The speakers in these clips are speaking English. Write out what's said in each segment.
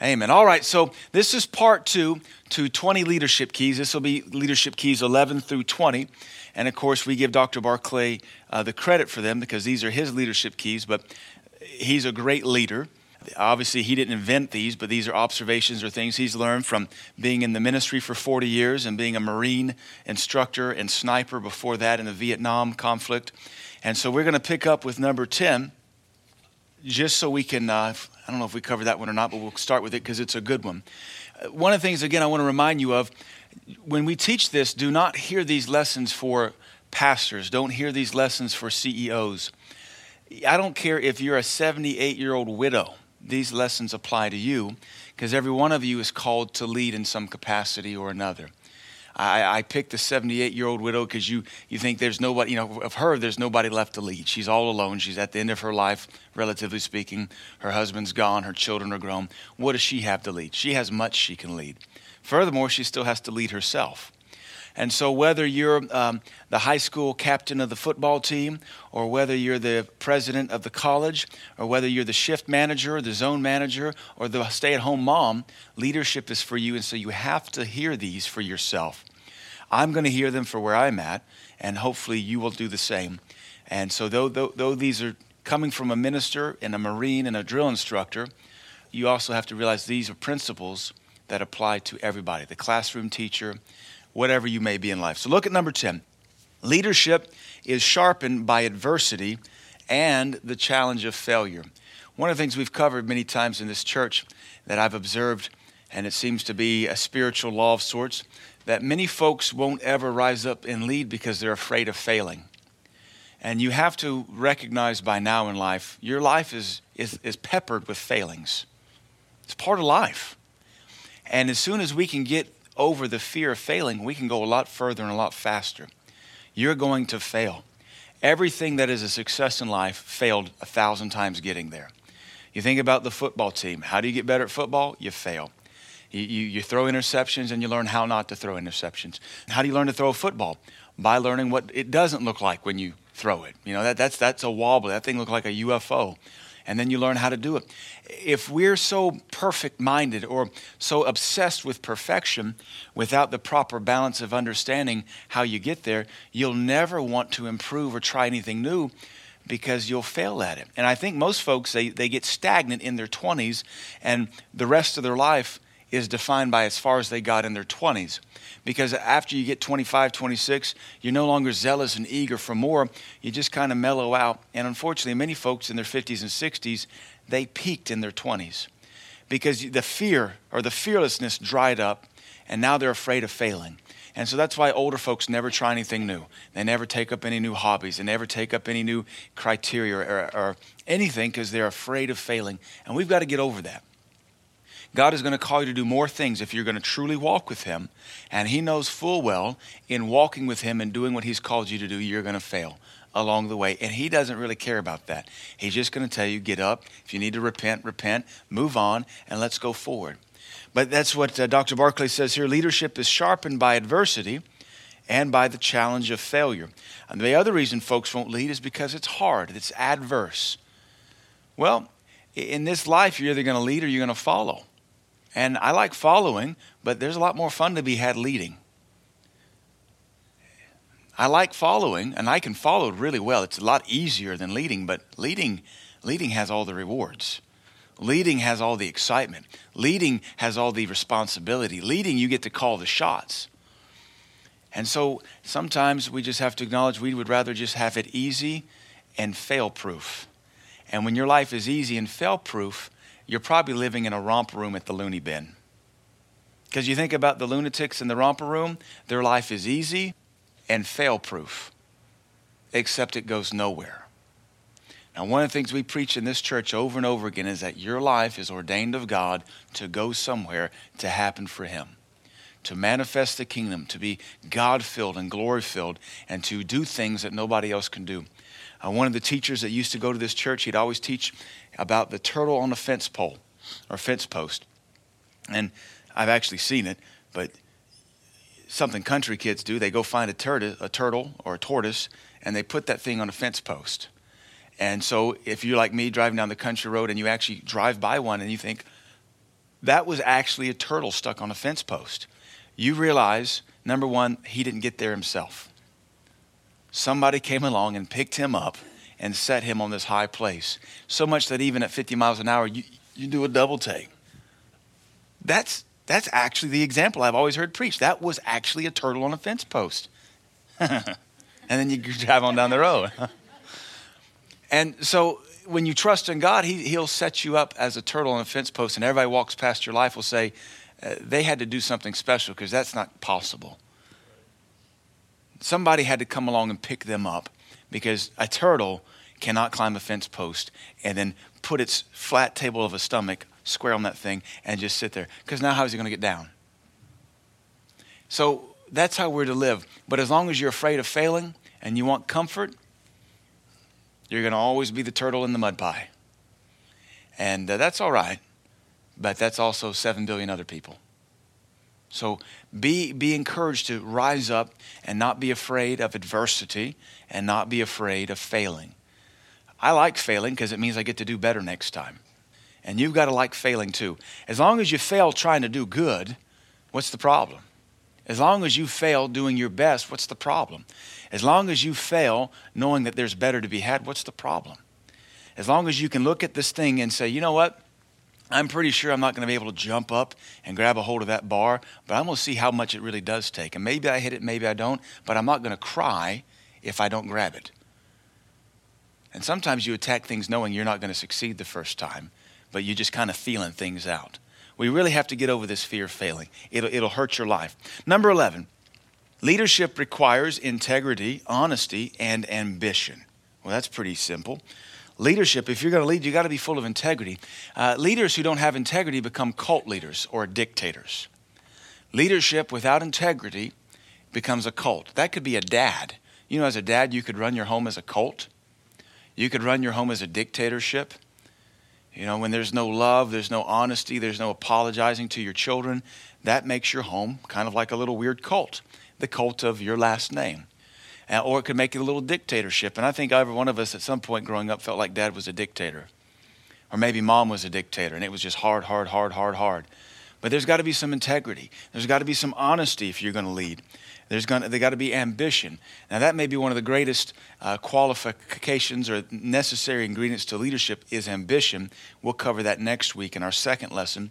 Amen. All right, so this is part two to 20 leadership keys. This will be leadership keys 11 through 20. And of course, we give Dr. Barclay uh, the credit for them because these are his leadership keys, but he's a great leader. Obviously, he didn't invent these, but these are observations or things he's learned from being in the ministry for 40 years and being a Marine instructor and sniper before that in the Vietnam conflict. And so we're going to pick up with number 10 just so we can, uh, I don't know if we covered that one or not, but we'll start with it because it's a good one. Uh, one of the things, again, I want to remind you of when we teach this, do not hear these lessons for pastors, don't hear these lessons for CEOs. I don't care if you're a 78 year old widow, these lessons apply to you because every one of you is called to lead in some capacity or another. I, I picked the 78 year old widow because you, you think there's nobody, you know, of her, there's nobody left to lead. She's all alone. She's at the end of her life, relatively speaking. Her husband's gone, her children are grown. What does she have to lead? She has much she can lead. Furthermore, she still has to lead herself. And so, whether you're um, the high school captain of the football team, or whether you're the president of the college, or whether you're the shift manager, the zone manager, or the stay at home mom, leadership is for you. And so, you have to hear these for yourself. I'm going to hear them for where I'm at, and hopefully you will do the same. And so, though, though, though these are coming from a minister and a Marine and a drill instructor, you also have to realize these are principles that apply to everybody the classroom teacher, whatever you may be in life. So, look at number 10. Leadership is sharpened by adversity and the challenge of failure. One of the things we've covered many times in this church that I've observed, and it seems to be a spiritual law of sorts, that many folks won't ever rise up and lead because they're afraid of failing. And you have to recognize by now in life, your life is, is, is peppered with failings. It's part of life. And as soon as we can get over the fear of failing, we can go a lot further and a lot faster. You're going to fail. Everything that is a success in life failed a thousand times getting there. You think about the football team. How do you get better at football? You fail. You, you, you, throw interceptions and you learn how not to throw interceptions. How do you learn to throw a football? By learning what it doesn't look like when you throw it. You know, that, that's, that's a wobble. That thing looked like a UFO. And then you learn how to do it. If we're so perfect minded or so obsessed with perfection without the proper balance of understanding how you get there, you'll never want to improve or try anything new because you'll fail at it. And I think most folks, they, they get stagnant in their 20s and the rest of their life is defined by as far as they got in their 20s. Because after you get 25, 26, you're no longer zealous and eager for more. You just kind of mellow out. And unfortunately, many folks in their 50s and 60s, they peaked in their 20s because the fear or the fearlessness dried up, and now they're afraid of failing. And so that's why older folks never try anything new. They never take up any new hobbies. They never take up any new criteria or, or anything because they're afraid of failing. And we've got to get over that. God is going to call you to do more things if you're going to truly walk with Him. And He knows full well in walking with Him and doing what He's called you to do, you're going to fail along the way. And He doesn't really care about that. He's just going to tell you get up. If you need to repent, repent, move on, and let's go forward. But that's what uh, Dr. Barclay says here leadership is sharpened by adversity and by the challenge of failure. And the other reason folks won't lead is because it's hard, it's adverse. Well, in this life, you're either going to lead or you're going to follow. And I like following, but there's a lot more fun to be had leading. I like following, and I can follow really well. It's a lot easier than leading, but leading, leading has all the rewards. Leading has all the excitement. Leading has all the responsibility. Leading, you get to call the shots. And so sometimes we just have to acknowledge we would rather just have it easy and fail proof. And when your life is easy and fail proof, you're probably living in a romper room at the loony bin. Because you think about the lunatics in the romper room, their life is easy and fail proof, except it goes nowhere. Now, one of the things we preach in this church over and over again is that your life is ordained of God to go somewhere to happen for Him, to manifest the kingdom, to be God filled and glory filled, and to do things that nobody else can do. Uh, one of the teachers that used to go to this church, he'd always teach about the turtle on the fence pole or fence post. And I've actually seen it, but something country kids do, they go find a, tur- a turtle or a tortoise and they put that thing on a fence post. And so if you're like me driving down the country road and you actually drive by one and you think, that was actually a turtle stuck on a fence post. You realize, number one, he didn't get there himself. Somebody came along and picked him up and set him on this high place. So much that even at 50 miles an hour, you, you do a double take. That's, that's actually the example I've always heard preached. That was actually a turtle on a fence post. and then you drive on down the road. and so when you trust in God, he, He'll set you up as a turtle on a fence post, and everybody walks past your life will say, uh, they had to do something special because that's not possible. Somebody had to come along and pick them up because a turtle cannot climb a fence post and then put its flat table of a stomach square on that thing and just sit there. Because now, how is he going to get down? So that's how we're to live. But as long as you're afraid of failing and you want comfort, you're going to always be the turtle in the mud pie. And uh, that's all right, but that's also 7 billion other people. So be, be encouraged to rise up and not be afraid of adversity and not be afraid of failing. I like failing because it means I get to do better next time. And you've got to like failing too. As long as you fail trying to do good, what's the problem? As long as you fail doing your best, what's the problem? As long as you fail knowing that there's better to be had, what's the problem? As long as you can look at this thing and say, you know what? I'm pretty sure I'm not going to be able to jump up and grab a hold of that bar, but I'm going to see how much it really does take. And maybe I hit it, maybe I don't, but I'm not going to cry if I don't grab it. And sometimes you attack things knowing you're not going to succeed the first time, but you're just kind of feeling things out. We really have to get over this fear of failing. It'll, it'll hurt your life. Number 11, leadership requires integrity, honesty, and ambition. Well, that's pretty simple leadership, if you're going to lead, you got to be full of integrity. Uh, leaders who don't have integrity become cult leaders or dictators. Leadership without integrity becomes a cult. That could be a dad. You know, as a dad, you could run your home as a cult. You could run your home as a dictatorship. You know, when there's no love, there's no honesty, there's no apologizing to your children, that makes your home kind of like a little weird cult, the cult of your last name. Uh, or it could make it a little dictatorship. And I think every one of us at some point growing up felt like dad was a dictator. Or maybe mom was a dictator and it was just hard, hard, hard, hard, hard. But there's got to be some integrity. There's got to be some honesty if you're going to lead. There's going to, got to be ambition. Now that may be one of the greatest uh, qualifications or necessary ingredients to leadership is ambition. We'll cover that next week in our second lesson.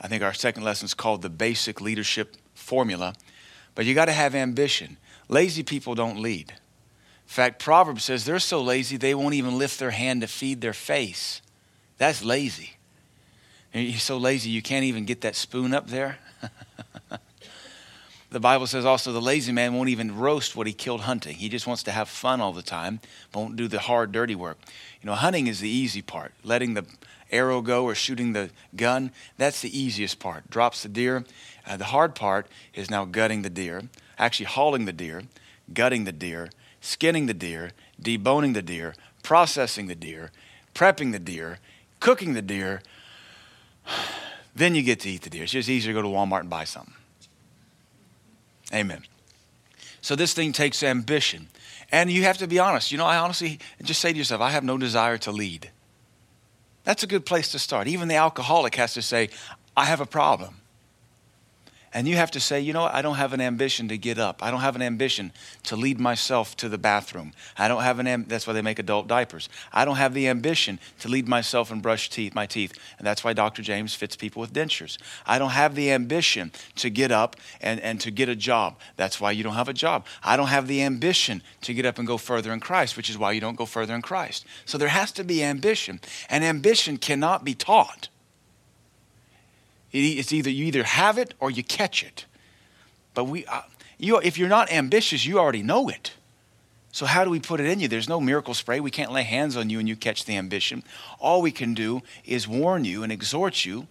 I think our second lesson is called the basic leadership formula. But you got to have ambition. Lazy people don't lead. In fact, Proverbs says they're so lazy they won't even lift their hand to feed their face. That's lazy. You're so lazy you can't even get that spoon up there. the Bible says also the lazy man won't even roast what he killed hunting. He just wants to have fun all the time, won't do the hard, dirty work. You know, hunting is the easy part. Letting the arrow go or shooting the gun, that's the easiest part. Drops the deer. Uh, the hard part is now gutting the deer actually hauling the deer, gutting the deer, skinning the deer, deboning the deer, processing the deer, prepping the deer, cooking the deer. Then you get to eat the deer. It's just easier to go to Walmart and buy something. Amen. So this thing takes ambition. And you have to be honest. You know, I honestly just say to yourself, I have no desire to lead. That's a good place to start. Even the alcoholic has to say, I have a problem. And you have to say, you know what? I don't have an ambition to get up. I don't have an ambition to lead myself to the bathroom. I don't have an am- that's why they make adult diapers. I don't have the ambition to lead myself and brush teeth, my teeth. And that's why Dr. James fits people with dentures. I don't have the ambition to get up and, and to get a job. That's why you don't have a job. I don't have the ambition to get up and go further in Christ, which is why you don't go further in Christ. So there has to be ambition. And ambition cannot be taught. It's either you either have it or you catch it. But we, uh, you, if you're not ambitious, you already know it. So how do we put it in you? There's no miracle spray. We can't lay hands on you and you catch the ambition. All we can do is warn you and exhort you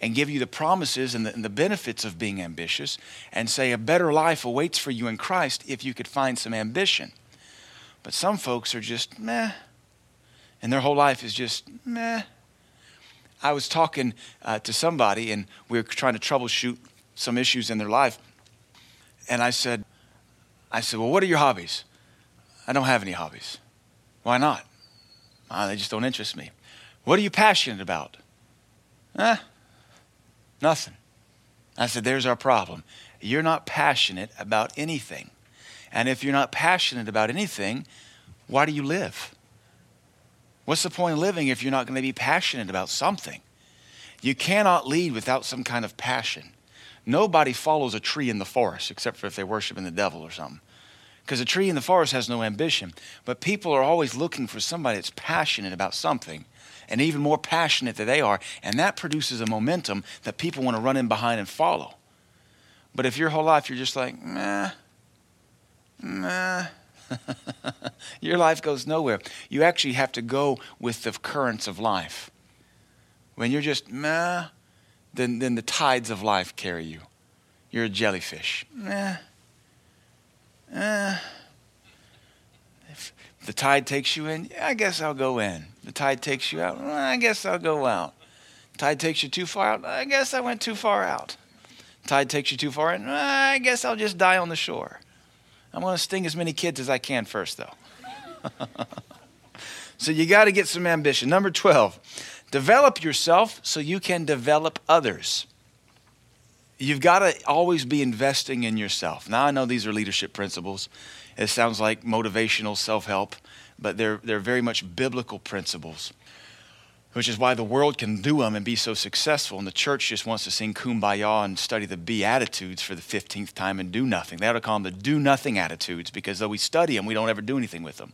and give you the promises and the, and the, benefits of being ambitious and say a better life awaits for you in Christ if you could find some ambition. But some folks are just meh, and their whole life is just meh. I was talking uh, to somebody and we were trying to troubleshoot some issues in their life. And I said, I said, well, what are your hobbies? I don't have any hobbies. Why not? Uh, they just don't interest me. What are you passionate about? Eh, Nothing. I said, There's our problem. You're not passionate about anything. And if you're not passionate about anything, why do you live? What's the point of living if you're not going to be passionate about something? You cannot lead without some kind of passion. Nobody follows a tree in the forest except for if they're worshiping the devil or something. Because a tree in the forest has no ambition. But people are always looking for somebody that's passionate about something and even more passionate than they are. And that produces a momentum that people want to run in behind and follow. But if your whole life you're just like, meh, meh, your life goes nowhere. You actually have to go with the currents of life. When you're just meh, then, then the tides of life carry you. You're a jellyfish. Meh eh, if the tide takes you in, I guess I'll go in. The tide takes you out, I guess I'll go out. The tide takes you too far out, I guess I went too far out. The tide takes you too far in, I guess I'll just die on the shore. I'm going to sting as many kids as I can first, though. so you got to get some ambition. Number 12, develop yourself so you can develop others you've got to always be investing in yourself. Now, I know these are leadership principles. It sounds like motivational self help, but they're, they're very much biblical principles, which is why the world can do them and be so successful. And the church just wants to sing kumbaya and study the Beatitudes for the 15th time and do nothing. They ought to call them the do nothing attitudes because though we study them, we don't ever do anything with them.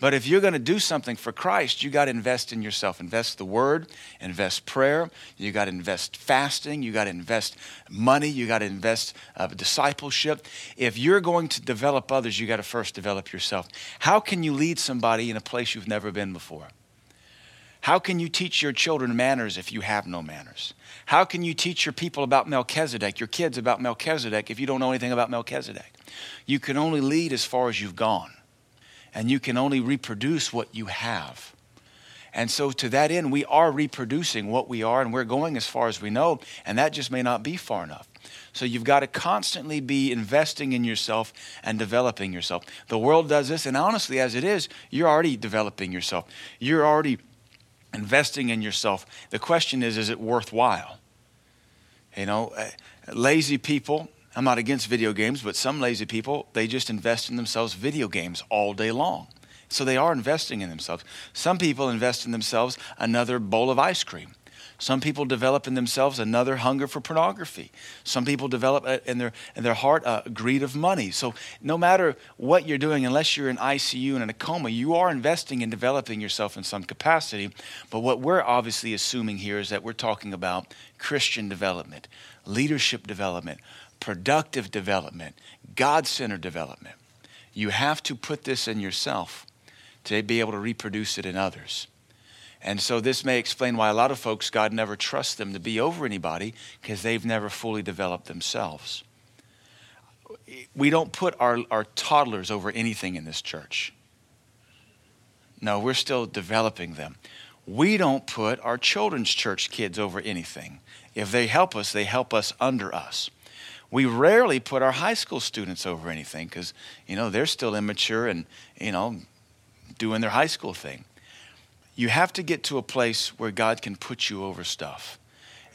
But if you're going to do something for Christ, you got to invest in yourself. Invest the word, invest prayer, you got to invest fasting, you got to invest money, you got to invest uh, discipleship. If you're going to develop others, you got to first develop yourself. How can you lead somebody in a place you've never been before? How can you teach your children manners if you have no manners? How can you teach your people about Melchizedek, your kids about Melchizedek, if you don't know anything about Melchizedek? You can only lead as far as you've gone and you can only reproduce what you have. And so, to that end, we are reproducing what we are, and we're going as far as we know, and that just may not be far enough. So, you've got to constantly be investing in yourself and developing yourself. The world does this, and honestly, as it is, you're already developing yourself. You're already investing in yourself. The question is, is it worthwhile? You know, uh, lazy people I'm not against video games, but some lazy people, they just invest in themselves video games all day long. So they are investing in themselves. Some people invest in themselves another bowl of ice cream. Some people develop in themselves another hunger for pornography. Some people develop in their, in their heart a greed of money. So, no matter what you're doing, unless you're in ICU and in a coma, you are investing in developing yourself in some capacity. But what we're obviously assuming here is that we're talking about Christian development, leadership development, productive development, God centered development. You have to put this in yourself to be able to reproduce it in others. And so this may explain why a lot of folks, God never trusts them to be over anybody because they've never fully developed themselves. We don't put our, our toddlers over anything in this church. No, we're still developing them. We don't put our children's church kids over anything. If they help us, they help us under us. We rarely put our high school students over anything because, you know, they're still immature and, you know, doing their high school thing. You have to get to a place where God can put you over stuff.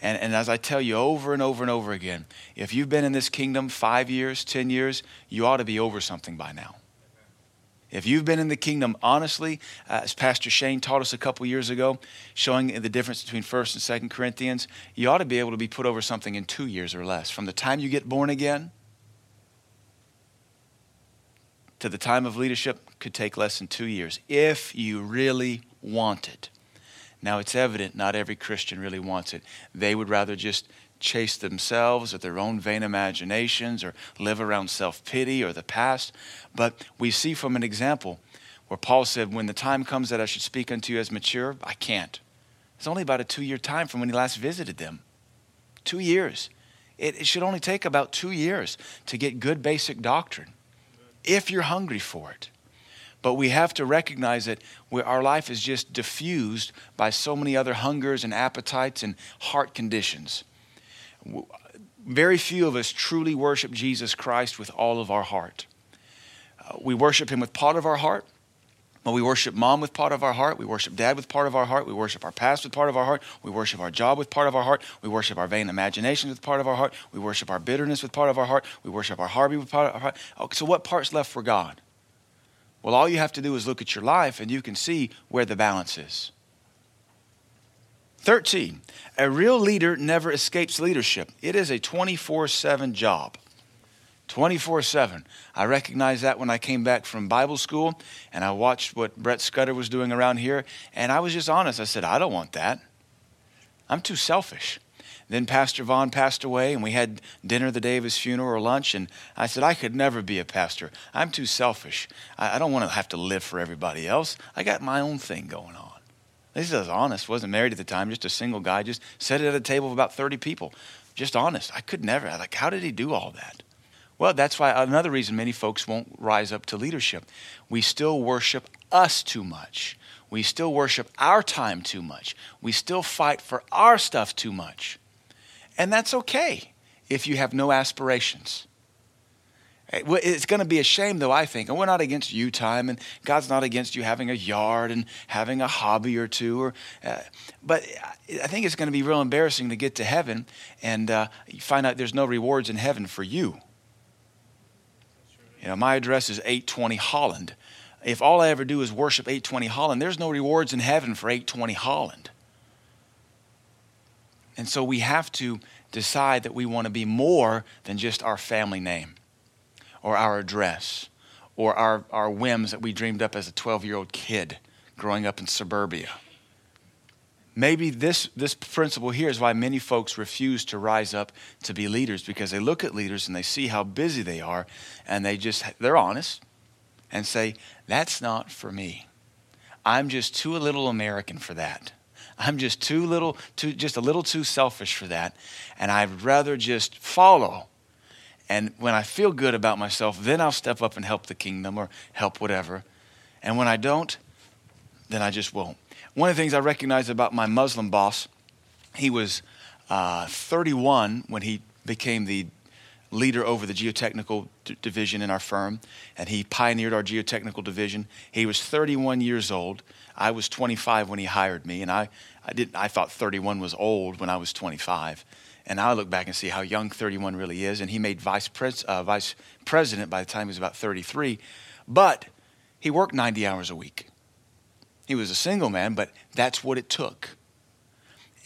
And, and as I tell you over and over and over again, if you've been in this kingdom five years, 10 years, you ought to be over something by now. If you've been in the kingdom honestly, uh, as Pastor Shane taught us a couple years ago, showing the difference between 1st and 2nd Corinthians, you ought to be able to be put over something in two years or less. From the time you get born again to the time of leadership could take less than two years if you really want it. Now, it's evident not every Christian really wants it. They would rather just chase themselves or their own vain imaginations or live around self pity or the past. But we see from an example where Paul said, When the time comes that I should speak unto you as mature, I can't. It's only about a two year time from when he last visited them. Two years. It, it should only take about two years to get good basic doctrine if you're hungry for it. But we have to recognize that our life is just diffused by so many other hungers and appetites and heart conditions very few of us truly worship Jesus Christ with all of our heart. Uh, we worship Him with part of our heart, But we worship mom with part of our heart. We worship dad with part of our heart. We worship our past with part of our heart. We worship our job with part of our heart. We worship our vain imaginations with part of our heart. We worship our bitterness with part of our heart. We worship our hobby with part of our heart. Okay, so what part's left for God? Well, all you have to do is look at your life and you can see where the balance is. 13. A real leader never escapes leadership. It is a 24 7 job. 24 7. I recognized that when I came back from Bible school and I watched what Brett Scudder was doing around here. And I was just honest. I said, I don't want that. I'm too selfish. Then Pastor Vaughn passed away, and we had dinner the day of his funeral or lunch. And I said, I could never be a pastor. I'm too selfish. I, I don't want to have to live for everybody else. I got my own thing going on. This is honest. Wasn't married at the time, just a single guy. Just sat at a table of about 30 people. Just honest. I could never. Like, how did he do all that? Well, that's why another reason many folks won't rise up to leadership. We still worship us too much. We still worship our time too much. We still fight for our stuff too much. And that's okay if you have no aspirations. It's going to be a shame, though, I think. And we're not against you time, and God's not against you having a yard and having a hobby or two. Or, uh, but I think it's going to be real embarrassing to get to heaven and uh, you find out there's no rewards in heaven for you. You know, my address is 820 Holland. If all I ever do is worship 820 Holland, there's no rewards in heaven for 820 Holland. And so we have to decide that we want to be more than just our family name or our address or our, our whims that we dreamed up as a 12 year old kid growing up in suburbia. Maybe this, this principle here is why many folks refuse to rise up to be leaders because they look at leaders and they see how busy they are and they just, they're honest and say, that's not for me. I'm just too a little American for that. I'm just too little, too, just a little too selfish for that. And I'd rather just follow. And when I feel good about myself, then I'll step up and help the kingdom or help whatever. And when I don't, then I just won't. One of the things I recognize about my Muslim boss, he was uh, 31 when he became the leader over the geotechnical d- division in our firm, and he pioneered our geotechnical division. He was 31 years old. I was 25 when he hired me, and I, I, didn't, I thought 31 was old when I was 25. And I look back and see how young 31 really is. And he made vice, pres- uh, vice president by the time he was about 33. But he worked 90 hours a week. He was a single man, but that's what it took.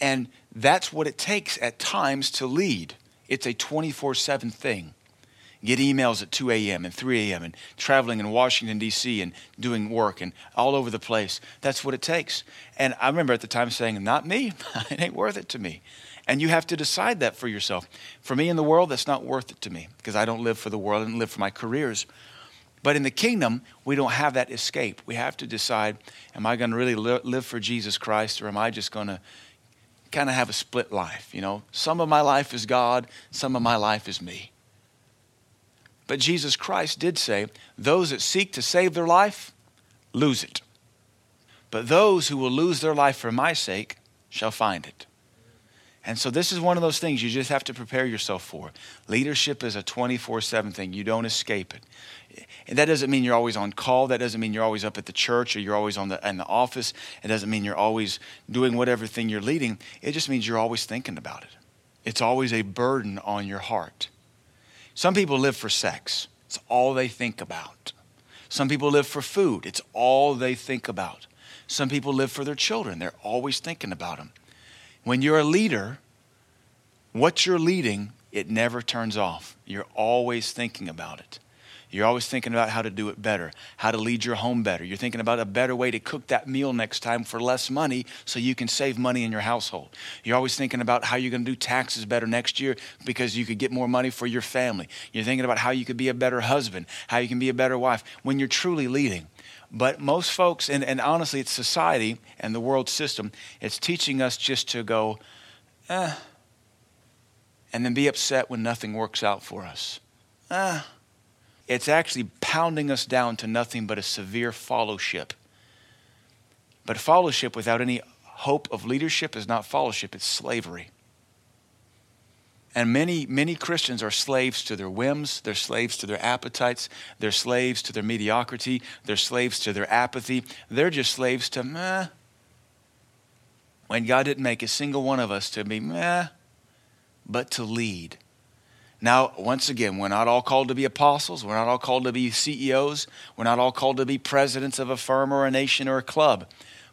And that's what it takes at times to lead. It's a 24 7 thing. Get emails at 2 a.m. and 3 a.m. and traveling in Washington, D.C. and doing work and all over the place. That's what it takes. And I remember at the time saying, Not me. it ain't worth it to me. And you have to decide that for yourself. For me in the world, that's not worth it to me because I don't live for the world and live for my careers. But in the kingdom, we don't have that escape. We have to decide am I going to really live for Jesus Christ or am I just going to kind of have a split life? You know, some of my life is God, some of my life is me. But Jesus Christ did say, those that seek to save their life, lose it. But those who will lose their life for my sake shall find it. And so, this is one of those things you just have to prepare yourself for. Leadership is a 24 7 thing, you don't escape it. And that doesn't mean you're always on call. That doesn't mean you're always up at the church or you're always on the, in the office. It doesn't mean you're always doing whatever thing you're leading. It just means you're always thinking about it. It's always a burden on your heart. Some people live for sex, it's all they think about. Some people live for food, it's all they think about. Some people live for their children, they're always thinking about them. When you're a leader, what you're leading, it never turns off. You're always thinking about it. You're always thinking about how to do it better, how to lead your home better. You're thinking about a better way to cook that meal next time for less money so you can save money in your household. You're always thinking about how you're going to do taxes better next year because you could get more money for your family. You're thinking about how you could be a better husband, how you can be a better wife when you're truly leading. But most folks, and, and honestly, it's society and the world system, it's teaching us just to go, eh, and then be upset when nothing works out for us. Eh it's actually pounding us down to nothing but a severe fellowship. But fellowship without any hope of leadership is not fellowship, it's slavery. And many, many Christians are slaves to their whims, they're slaves to their appetites, they're slaves to their mediocrity, they're slaves to their apathy. They're just slaves to meh. When God didn't make a single one of us to be meh, but to lead. Now, once again, we're not all called to be apostles. We're not all called to be CEOs. We're not all called to be presidents of a firm or a nation or a club.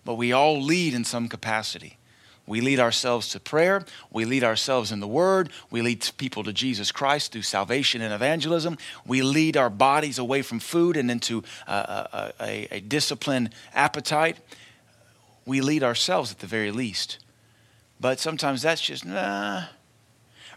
But we all lead in some capacity. We lead ourselves to prayer. We lead ourselves in the Word. We lead people to Jesus Christ through salvation and evangelism. We lead our bodies away from food and into a, a, a disciplined appetite. We lead ourselves at the very least. But sometimes that's just, nah,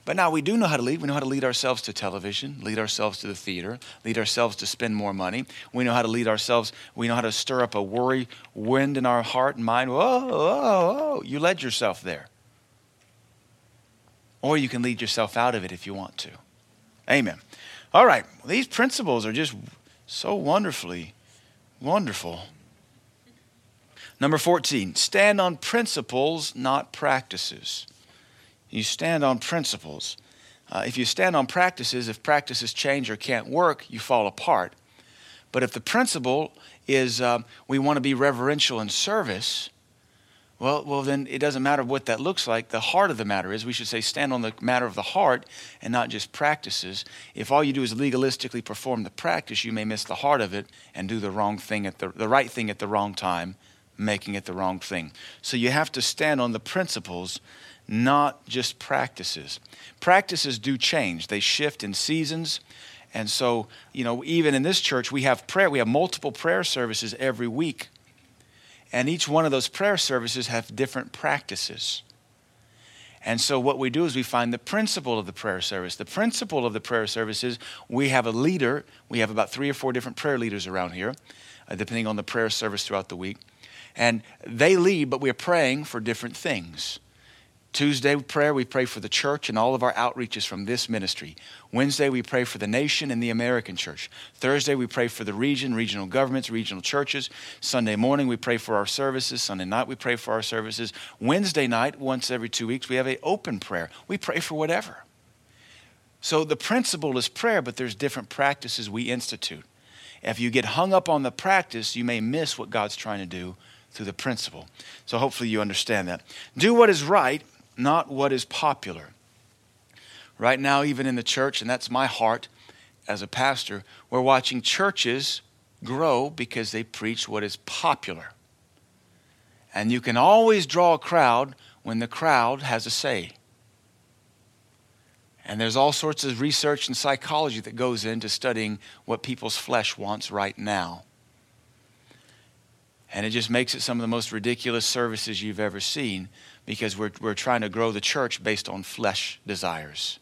but now we do know how to lead. We know how to lead ourselves to television, lead ourselves to the theater, lead ourselves to spend more money. We know how to lead ourselves. We know how to stir up a worry wind in our heart and mind. Whoa, whoa, whoa. You led yourself there. Or you can lead yourself out of it if you want to. Amen. All right. These principles are just so wonderfully wonderful. Number 14, stand on principles, not practices. You stand on principles. Uh, if you stand on practices, if practices change or can't work, you fall apart. But if the principle is uh, we want to be reverential in service, well, well, then it doesn't matter what that looks like. The heart of the matter is we should say stand on the matter of the heart and not just practices. If all you do is legalistically perform the practice, you may miss the heart of it and do the wrong thing at the, the right thing at the wrong time, making it the wrong thing. So you have to stand on the principles not just practices. Practices do change, they shift in seasons. And so, you know, even in this church, we have prayer, we have multiple prayer services every week. And each one of those prayer services have different practices. And so, what we do is we find the principle of the prayer service. The principle of the prayer service is we have a leader. We have about three or four different prayer leaders around here, uh, depending on the prayer service throughout the week. And they lead, but we're praying for different things. Tuesday prayer, we pray for the church and all of our outreaches from this ministry. Wednesday, we pray for the nation and the American church. Thursday, we pray for the region, regional governments, regional churches. Sunday morning, we pray for our services. Sunday night, we pray for our services. Wednesday night, once every two weeks, we have an open prayer. We pray for whatever. So the principle is prayer, but there's different practices we institute. If you get hung up on the practice, you may miss what God's trying to do through the principle. So hopefully you understand that. Do what is right not what is popular. Right now, even in the church, and that's my heart as a pastor, we're watching churches grow because they preach what is popular. And you can always draw a crowd when the crowd has a say. And there's all sorts of research and psychology that goes into studying what people's flesh wants right now. And it just makes it some of the most ridiculous services you've ever seen because we're, we're trying to grow the church based on flesh desires.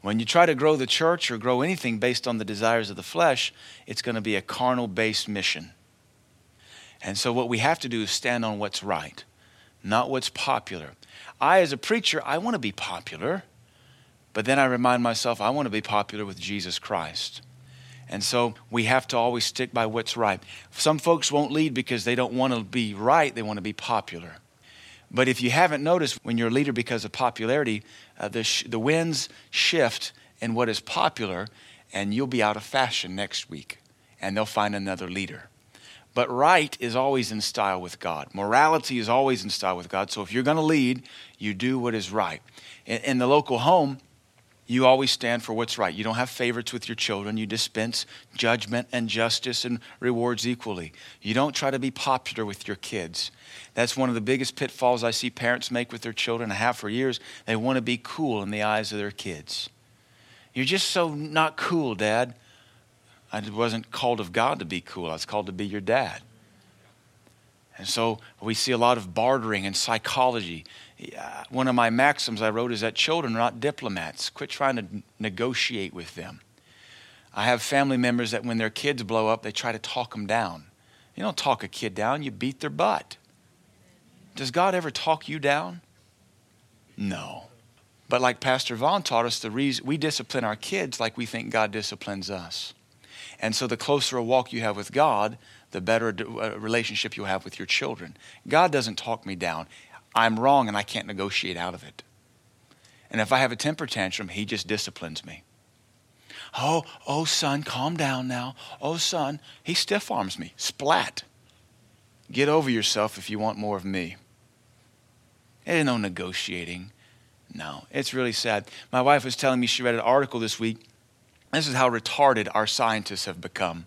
When you try to grow the church or grow anything based on the desires of the flesh, it's going to be a carnal based mission. And so, what we have to do is stand on what's right, not what's popular. I, as a preacher, I want to be popular, but then I remind myself I want to be popular with Jesus Christ. And so we have to always stick by what's right. Some folks won't lead because they don't want to be right, they want to be popular. But if you haven't noticed, when you're a leader because of popularity, uh, the, sh- the winds shift in what is popular, and you'll be out of fashion next week, and they'll find another leader. But right is always in style with God. Morality is always in style with God. So if you're going to lead, you do what is right. In, in the local home, you always stand for what's right. You don't have favorites with your children. You dispense judgment and justice and rewards equally. You don't try to be popular with your kids. That's one of the biggest pitfalls I see parents make with their children. I have for years. They want to be cool in the eyes of their kids. You're just so not cool, Dad. I wasn't called of God to be cool. I was called to be your dad. And so we see a lot of bartering and psychology. One of my maxims I wrote is that children are not diplomats. Quit trying to negotiate with them. I have family members that when their kids blow up, they try to talk them down. You don't talk a kid down, you beat their butt. Does God ever talk you down? No. But like Pastor Vaughn taught us, the reason we discipline our kids like we think God disciplines us. And so the closer a walk you have with God, the better relationship you'll have with your children. God doesn't talk me down. I'm wrong and I can't negotiate out of it. And if I have a temper tantrum, he just disciplines me. Oh, oh, son, calm down now. Oh, son, he stiff arms me. Splat. Get over yourself if you want more of me. There's no negotiating. No, it's really sad. My wife was telling me she read an article this week. This is how retarded our scientists have become.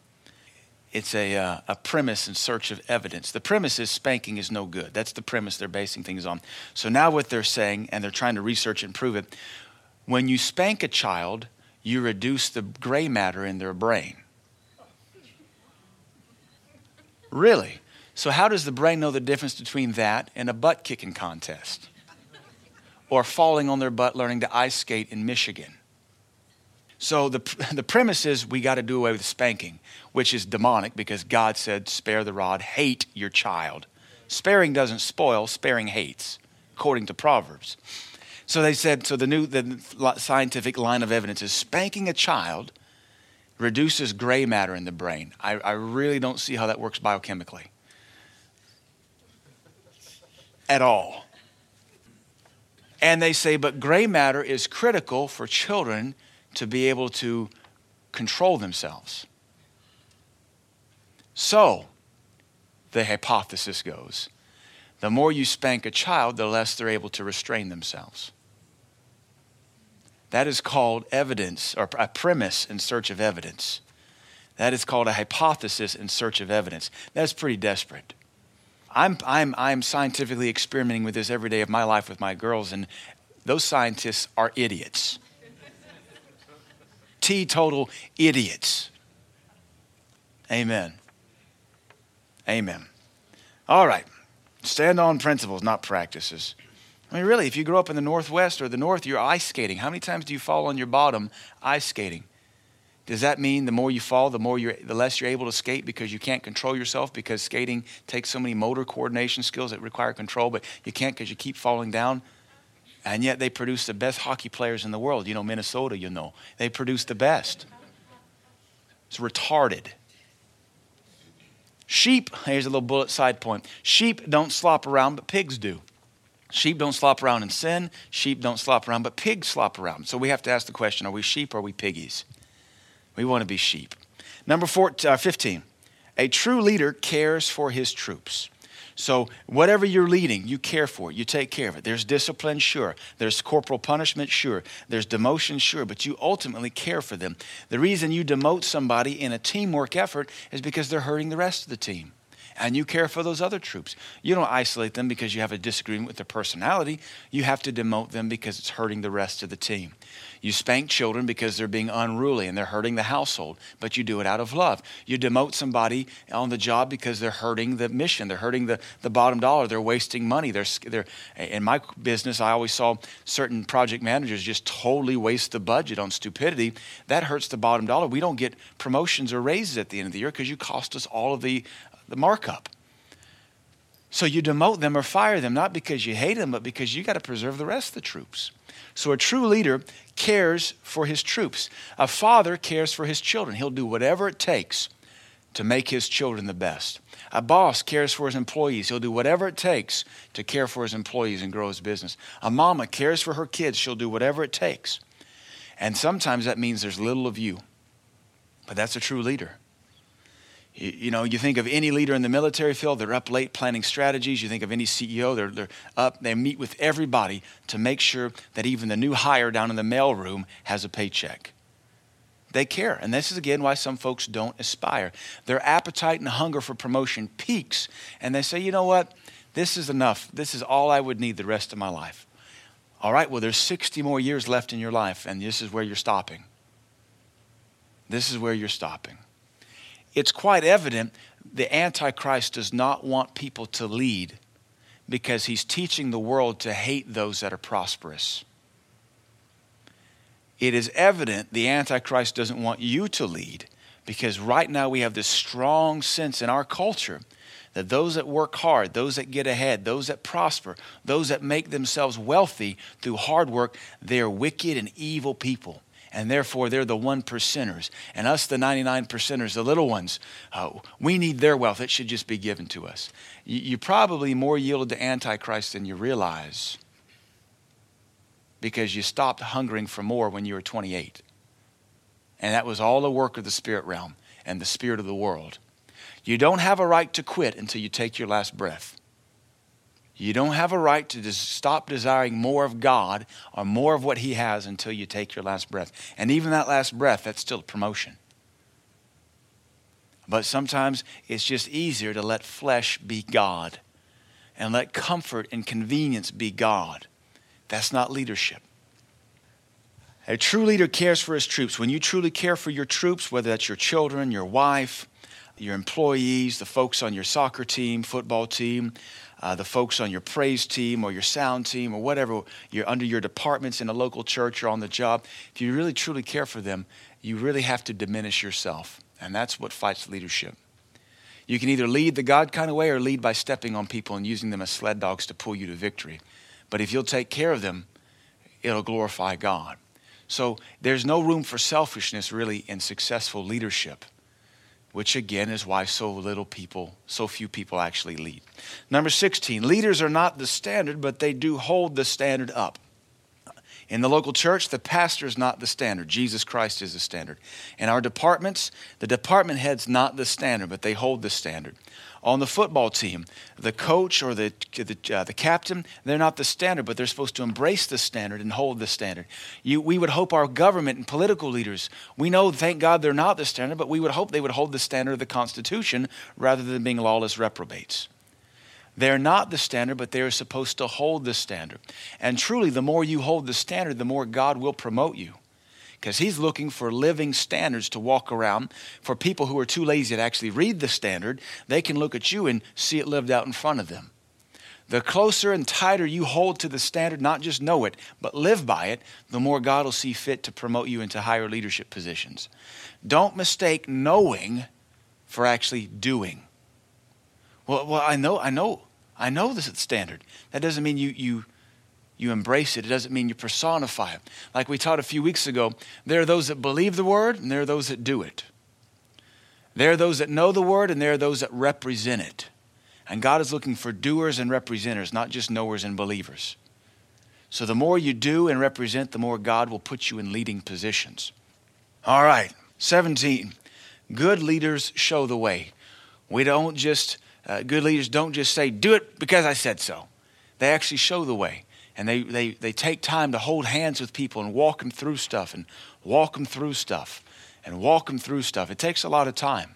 It's a, uh, a premise in search of evidence. The premise is spanking is no good. That's the premise they're basing things on. So now what they're saying, and they're trying to research and prove it, when you spank a child, you reduce the gray matter in their brain. Really? So, how does the brain know the difference between that and a butt kicking contest? Or falling on their butt learning to ice skate in Michigan? So, the, the premise is we got to do away with spanking, which is demonic because God said, spare the rod, hate your child. Sparing doesn't spoil, sparing hates, according to Proverbs. So they said, so the new the scientific line of evidence is spanking a child reduces gray matter in the brain. I, I really don't see how that works biochemically at all. And they say, but gray matter is critical for children to be able to control themselves. So, the hypothesis goes the more you spank a child, the less they're able to restrain themselves. That is called evidence or a premise in search of evidence. That is called a hypothesis in search of evidence. That's pretty desperate. I'm, I'm, I'm scientifically experimenting with this every day of my life with my girls, and those scientists are idiots. Teetotal idiots. Amen. Amen. All right. Stand on principles, not practices. I mean, really, if you grow up in the Northwest or the North, you're ice skating. How many times do you fall on your bottom ice skating? Does that mean the more you fall, the more you're, the less you're able to skate because you can't control yourself because skating takes so many motor coordination skills that require control, but you can't because you keep falling down? And yet they produce the best hockey players in the world. You know, Minnesota, you know. They produce the best. It's retarded. Sheep, here's a little bullet side point. Sheep don't slop around, but pigs do. Sheep don't slop around in sin. Sheep don't slop around, but pigs slop around. So we have to ask the question are we sheep or are we piggies? We want to be sheep. Number four, uh, 15. A true leader cares for his troops. So, whatever you're leading, you care for it. You take care of it. There's discipline, sure. There's corporal punishment, sure. There's demotion, sure. But you ultimately care for them. The reason you demote somebody in a teamwork effort is because they're hurting the rest of the team and you care for those other troops. You don't isolate them because you have a disagreement with their personality. You have to demote them because it's hurting the rest of the team. You spank children because they're being unruly and they're hurting the household, but you do it out of love. You demote somebody on the job because they're hurting the mission, they're hurting the, the bottom dollar, they're wasting money. They're, they're, in my business, I always saw certain project managers just totally waste the budget on stupidity. That hurts the bottom dollar. We don't get promotions or raises at the end of the year because you cost us all of the the markup. So you demote them or fire them, not because you hate them, but because you got to preserve the rest of the troops. So a true leader cares for his troops. A father cares for his children. He'll do whatever it takes to make his children the best. A boss cares for his employees. He'll do whatever it takes to care for his employees and grow his business. A mama cares for her kids. She'll do whatever it takes. And sometimes that means there's little of you. But that's a true leader. You know, you think of any leader in the military field, they're up late planning strategies. You think of any CEO, they're, they're up, they meet with everybody to make sure that even the new hire down in the mailroom has a paycheck. They care. And this is again why some folks don't aspire. Their appetite and hunger for promotion peaks, and they say, you know what? This is enough. This is all I would need the rest of my life. All right, well, there's 60 more years left in your life, and this is where you're stopping. This is where you're stopping it's quite evident the Antichrist does not want people to lead because he's teaching the world to hate those that are prosperous. It is evident the Antichrist doesn't want you to lead because right now we have this strong sense in our culture that those that work hard, those that get ahead, those that prosper, those that make themselves wealthy through hard work, they're wicked and evil people and therefore they're the one percenters. And us, the 99 percenters, the little ones, uh, we need their wealth. It should just be given to us. You, you probably more yielded to Antichrist than you realize because you stopped hungering for more when you were 28. And that was all the work of the spirit realm and the spirit of the world. You don't have a right to quit until you take your last breath. You don't have a right to stop desiring more of God or more of what He has until you take your last breath. And even that last breath, that's still a promotion. But sometimes it's just easier to let flesh be God and let comfort and convenience be God. That's not leadership. A true leader cares for his troops. When you truly care for your troops, whether that's your children, your wife, your employees, the folks on your soccer team, football team, uh, the folks on your praise team or your sound team or whatever, you're under your departments in a local church or on the job, if you really truly care for them, you really have to diminish yourself. And that's what fights leadership. You can either lead the God kind of way or lead by stepping on people and using them as sled dogs to pull you to victory. But if you'll take care of them, it'll glorify God. So there's no room for selfishness really in successful leadership which again is why so little people, so few people actually lead. Number 16, leaders are not the standard, but they do hold the standard up. In the local church, the pastor is not the standard. Jesus Christ is the standard. In our departments, the department head's not the standard, but they hold the standard on the football team. The coach or the, the, uh, the captain, they're not the standard, but they're supposed to embrace the standard and hold the standard. You, we would hope our government and political leaders, we know, thank God, they're not the standard, but we would hope they would hold the standard of the Constitution rather than being lawless reprobates. They're not the standard, but they're supposed to hold the standard. And truly, the more you hold the standard, the more God will promote you because he's looking for living standards to walk around. For people who are too lazy to actually read the standard, they can look at you and see it lived out in front of them. The closer and tighter you hold to the standard, not just know it, but live by it, the more God will see fit to promote you into higher leadership positions. Don't mistake knowing for actually doing. Well, well I know, I know, I know this is the standard. That doesn't mean you, you you embrace it. It doesn't mean you personify it. Like we taught a few weeks ago, there are those that believe the word and there are those that do it. There are those that know the word and there are those that represent it. And God is looking for doers and representers, not just knowers and believers. So the more you do and represent, the more God will put you in leading positions. All right, 17. Good leaders show the way. We don't just, uh, good leaders don't just say, do it because I said so. They actually show the way and they, they, they take time to hold hands with people and walk them through stuff and walk them through stuff and walk them through stuff. It takes a lot of time.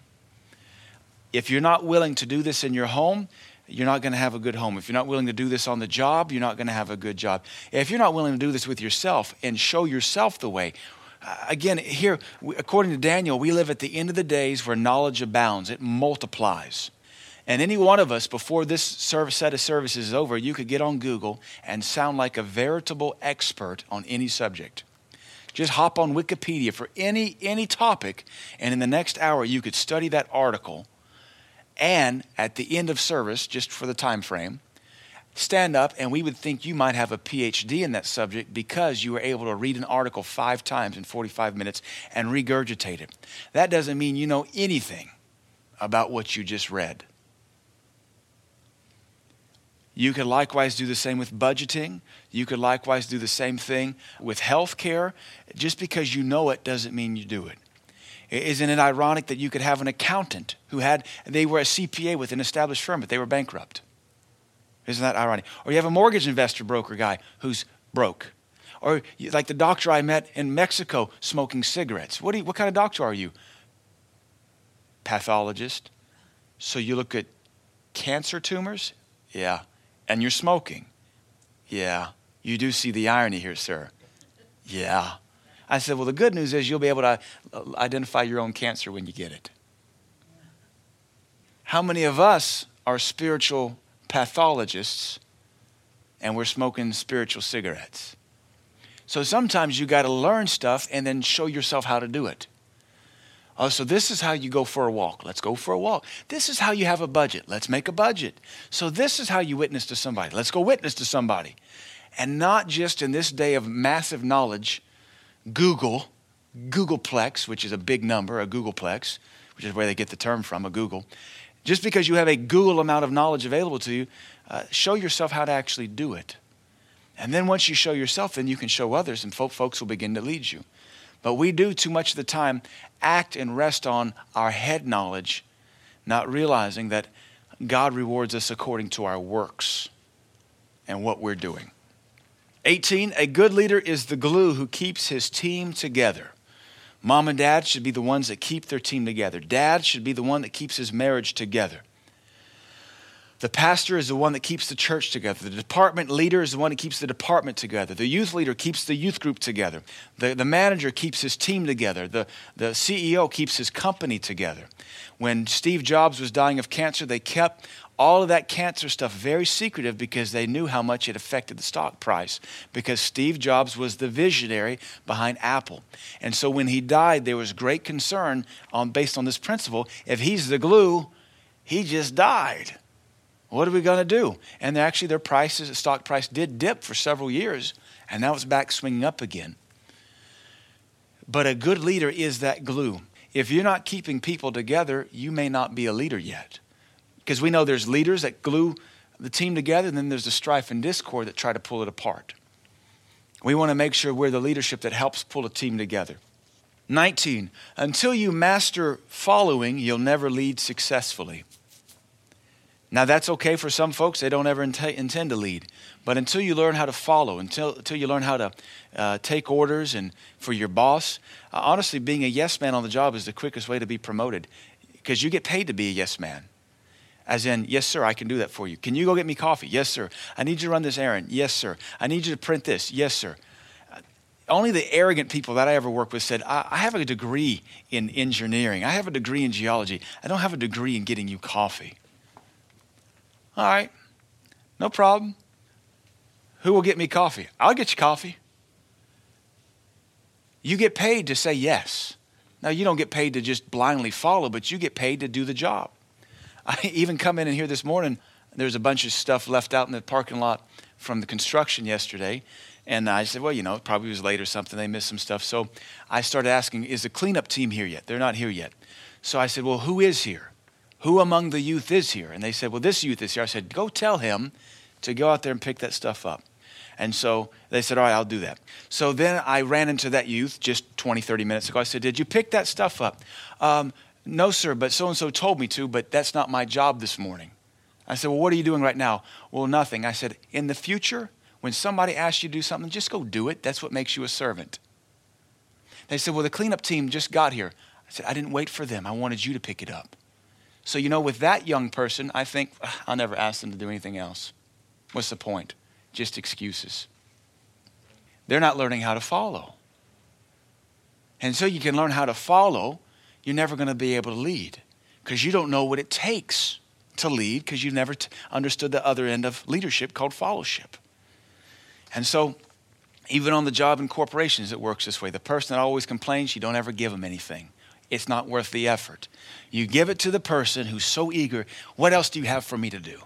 If you're not willing to do this in your home, you're not going to have a good home. If you're not willing to do this on the job, you're not going to have a good job. If you're not willing to do this with yourself and show yourself the way, uh, again, here, according to Daniel, we live at the end of the days where knowledge abounds, it multiplies. And any one of us, before this service, set of services is over, you could get on Google and sound like a veritable expert on any subject. Just hop on Wikipedia for any, any topic, and in the next hour, you could study that article. And at the end of service, just for the time frame, stand up, and we would think you might have a PhD in that subject because you were able to read an article five times in 45 minutes and regurgitate it. That doesn't mean you know anything about what you just read. You could likewise do the same with budgeting. You could likewise do the same thing with health care. Just because you know it doesn't mean you do it. Isn't it ironic that you could have an accountant who had, they were a CPA with an established firm, but they were bankrupt? Isn't that ironic? Or you have a mortgage investor broker guy who's broke. Or like the doctor I met in Mexico smoking cigarettes. What, you, what kind of doctor are you? Pathologist. So you look at cancer tumors? Yeah and you're smoking. Yeah, you do see the irony here, sir. Yeah. I said, Well, the good news is you'll be able to uh, identify your own cancer when you get it. How many of us are spiritual pathologists and we're smoking spiritual cigarettes? So sometimes you got to learn stuff and then show yourself how to do it. Oh, so this is how you go for a walk. Let's go for a walk. This is how you have a budget. Let's make a budget. So this is how you witness to somebody. Let's go witness to somebody. And not just in this day of massive knowledge, Google, googolplex, which is a big number, a googolplex, which is where they get the term from, a googol. Just because you have a Google amount of knowledge available to you, uh, show yourself how to actually do it. And then once you show yourself, then you can show others, and folks will begin to lead you. But we do too much of the time act and rest on our head knowledge, not realizing that God rewards us according to our works and what we're doing. 18, a good leader is the glue who keeps his team together. Mom and dad should be the ones that keep their team together. Dad should be the one that keeps his marriage together. The pastor is the one that keeps the church together. The department leader is the one that keeps the department together. The youth leader keeps the youth group together. The, the manager keeps his team together. The, the CEO keeps his company together. When Steve Jobs was dying of cancer, they kept all of that cancer stuff very secretive because they knew how much it affected the stock price because Steve Jobs was the visionary behind Apple. And so when he died, there was great concern on, based on this principle. If he's the glue, he just died. What are we going to do? And actually, their prices, stock price did dip for several years, and now it's back swinging up again. But a good leader is that glue. If you're not keeping people together, you may not be a leader yet. Because we know there's leaders that glue the team together, and then there's the strife and discord that try to pull it apart. We want to make sure we're the leadership that helps pull a team together. 19. Until you master following, you'll never lead successfully. Now, that's okay for some folks. They don't ever int- intend to lead. But until you learn how to follow, until, until you learn how to uh, take orders and for your boss, uh, honestly, being a yes man on the job is the quickest way to be promoted because you get paid to be a yes man. As in, yes, sir, I can do that for you. Can you go get me coffee? Yes, sir. I need you to run this errand. Yes, sir. I need you to print this. Yes, sir. Uh, only the arrogant people that I ever worked with said, I, I have a degree in engineering. I have a degree in geology. I don't have a degree in getting you coffee. All right, no problem. Who will get me coffee? I'll get you coffee. You get paid to say yes. Now, you don't get paid to just blindly follow, but you get paid to do the job. I even come in and here this morning, there's a bunch of stuff left out in the parking lot from the construction yesterday. And I said, well, you know, it probably was late or something. They missed some stuff. So I started asking, is the cleanup team here yet? They're not here yet. So I said, well, who is here? Who among the youth is here? And they said, Well, this youth is here. I said, Go tell him to go out there and pick that stuff up. And so they said, All right, I'll do that. So then I ran into that youth just 20, 30 minutes ago. I said, Did you pick that stuff up? Um, no, sir, but so and so told me to, but that's not my job this morning. I said, Well, what are you doing right now? Well, nothing. I said, In the future, when somebody asks you to do something, just go do it. That's what makes you a servant. They said, Well, the cleanup team just got here. I said, I didn't wait for them. I wanted you to pick it up. So, you know, with that young person, I think I'll never ask them to do anything else. What's the point? Just excuses. They're not learning how to follow. And so you can learn how to follow, you're never going to be able to lead because you don't know what it takes to lead because you've never t- understood the other end of leadership called followership. And so, even on the job in corporations, it works this way. The person that always complains, you don't ever give them anything it's not worth the effort. You give it to the person who's so eager, what else do you have for me to do?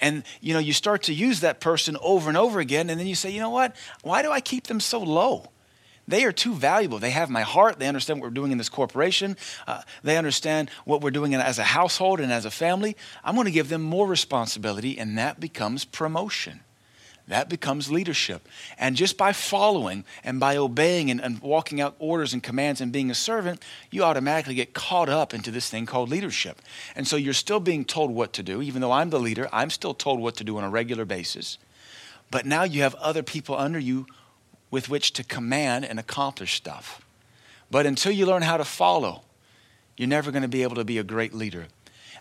And you know, you start to use that person over and over again, and then you say, you know what? Why do I keep them so low? They are too valuable. They have my heart. They understand what we're doing in this corporation. Uh, they understand what we're doing as a household and as a family. I'm going to give them more responsibility, and that becomes promotion. That becomes leadership. And just by following and by obeying and, and, walking out orders and commands and being a servant, you automatically get caught up into this thing called leadership. And so you're still being told what to do. Even though I'm the leader, I'm still told what to do on a regular basis. But now you have other people under you with which to command and accomplish stuff. But until you learn how to follow, you're never going to be able to be a great leader.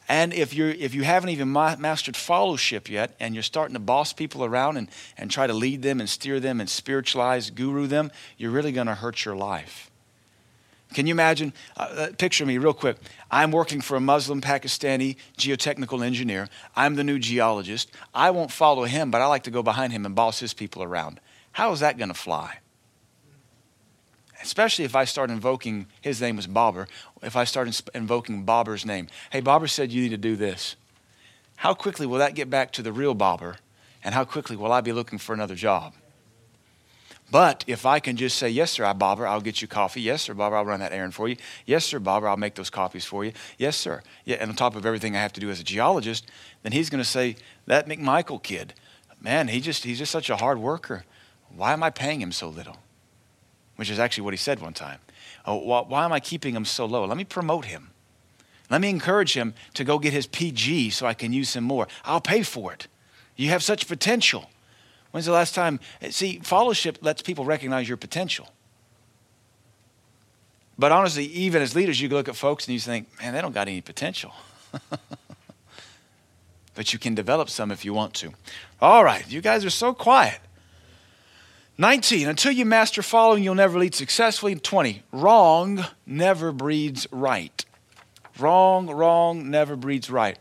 And if, you're, if you haven't even mastered followership yet and you're starting to boss people around and, and try to lead them and steer them and spiritualize, guru them, you're really going to hurt your life. Can you imagine? Uh, uh, picture me real quick. I'm working for a Muslim Pakistani geotechnical engineer. I'm the new geologist. I won't follow him, but I like to go behind him and boss his people around. How is that going to fly? Especially if I start invoking, his name was Bobber, if I start invoking Bobber's name. Hey, Bobber said you need to do this. How quickly will that get back to the real Bobber? And how quickly will I be looking for another job? But if I can just say, Yes, sir, I, Bobber, I'll get you coffee. Yes, sir, Bobber, I'll run that errand for you. Yes, sir, Bobber, I'll make those copies for you. Yes, sir. Yeah, and on top of everything I have to do as a geologist, then he's going to say, That McMichael kid, man, he just, he's just such a hard worker. Why am I paying him so little? Which is actually what he said one time. Oh, why, why am I keeping him so low? Let me promote him. Let me encourage him to go get his PG so I can use him more. I'll pay for it. You have such potential. When's the last time? See, followership lets people recognize your potential. But honestly, even as leaders, you look at folks and you think, man, they don't got any potential. but you can develop some if you want to. All right, you guys are so quiet. 19, until you master following, you'll never lead successfully. 20, wrong never breeds right. Wrong, wrong never breeds right.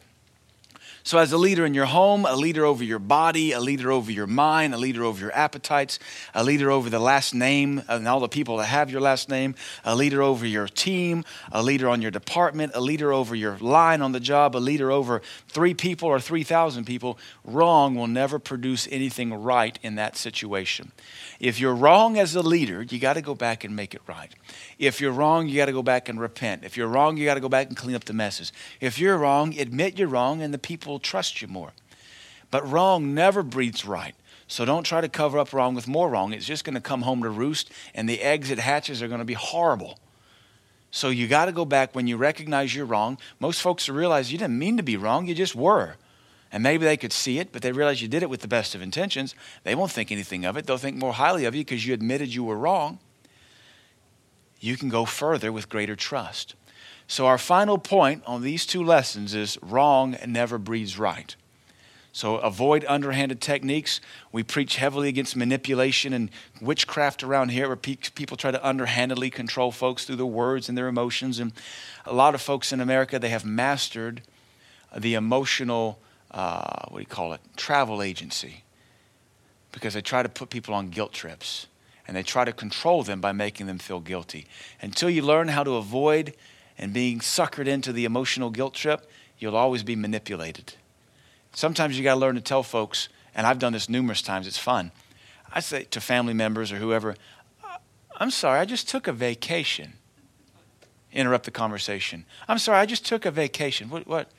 So, as a leader in your home, a leader over your body, a leader over your mind, a leader over your appetites, a leader over the last name and all the people that have your last name, a leader over your team, a leader on your department, a leader over your line on the job, a leader over three people or 3,000 people, wrong will never produce anything right in that situation. If you're wrong as a leader, you got to go back and make it right. If you're wrong, you got to go back and repent. If you're wrong, you got to go back and clean up the messes. If you're wrong, admit you're wrong, and the people will trust you more. But wrong never breeds right. So don't try to cover up wrong with more wrong. It's just going to come home to roost, and the eggs it hatches are going to be horrible. So you got to go back when you recognize you're wrong. Most folks realize you didn't mean to be wrong, you just were. And maybe they could see it, but they realize you did it with the best of intentions. They won't think anything of it. They'll think more highly of you because you admitted you were wrong. You can go further with greater trust. So, our final point on these two lessons is wrong never breeds right. So, avoid underhanded techniques. We preach heavily against manipulation and witchcraft around here, where people try to underhandedly control folks through their words and their emotions. And a lot of folks in America, they have mastered the emotional uh, what do you call it, travel agency because they try to put people on guilt trips and they try to control them by making them feel guilty. Until you learn how to avoid and being suckered into the emotional guilt trip, you'll always be manipulated. Sometimes you got to learn to tell folks, and I've done this numerous times, it's fun. I say to family members or whoever, I'm sorry, I just took a vacation. Interrupt the conversation. I'm sorry, I just took a vacation. What? what?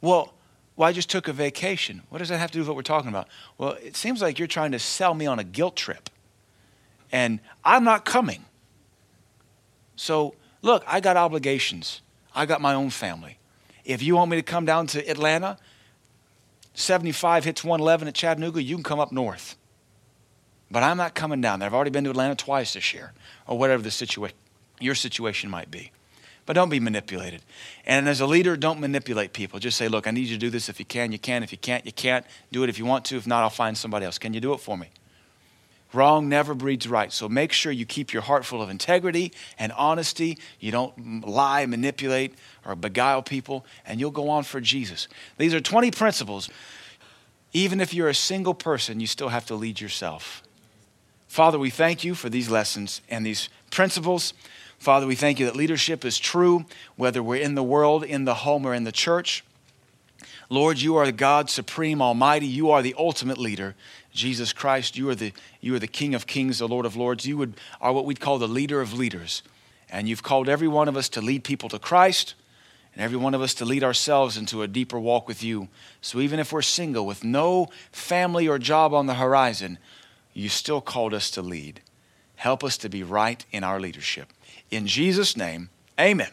Well, well, I just took a vacation. What does that have to do with what we're talking about? Well, it seems like you're trying to sell me on a guilt trip. And I'm not coming. So, look, I got obligations. I got my own family. If you want me to come down to Atlanta, 75 hits 111 at Chattanooga, you can come up north. But I'm not coming down there. I've already been to Atlanta twice this year, or whatever the situation, your situation might be. But don't be manipulated. And as a leader, don't manipulate people. Just say, look, I need you to do this. If you can, you can. If you can't, you can't. Do it if you want to. If not, I'll find somebody else. Can you do it for me? Wrong never breeds right. So make sure you keep your heart full of integrity and honesty. You don't lie, manipulate, or beguile people, and you'll go on for Jesus. These are 20 principles. Even if you're a single person, you still have to lead yourself. Father, we thank you for these lessons and these principles. Father, we thank you that leadership is true, whether we're in the world, in the home, or in the church. Lord, you are God supreme, almighty. You are the ultimate leader. Jesus Christ, you are the, you are the King of kings, the Lord of lords. You would, are what we'd call the leader of leaders. And you've called every one of us to lead people to Christ and every one of us to lead ourselves into a deeper walk with you. So even if we're single with no family or job on the horizon, you still called us to lead. Help us to be right in our leadership. In Jesus' name, amen.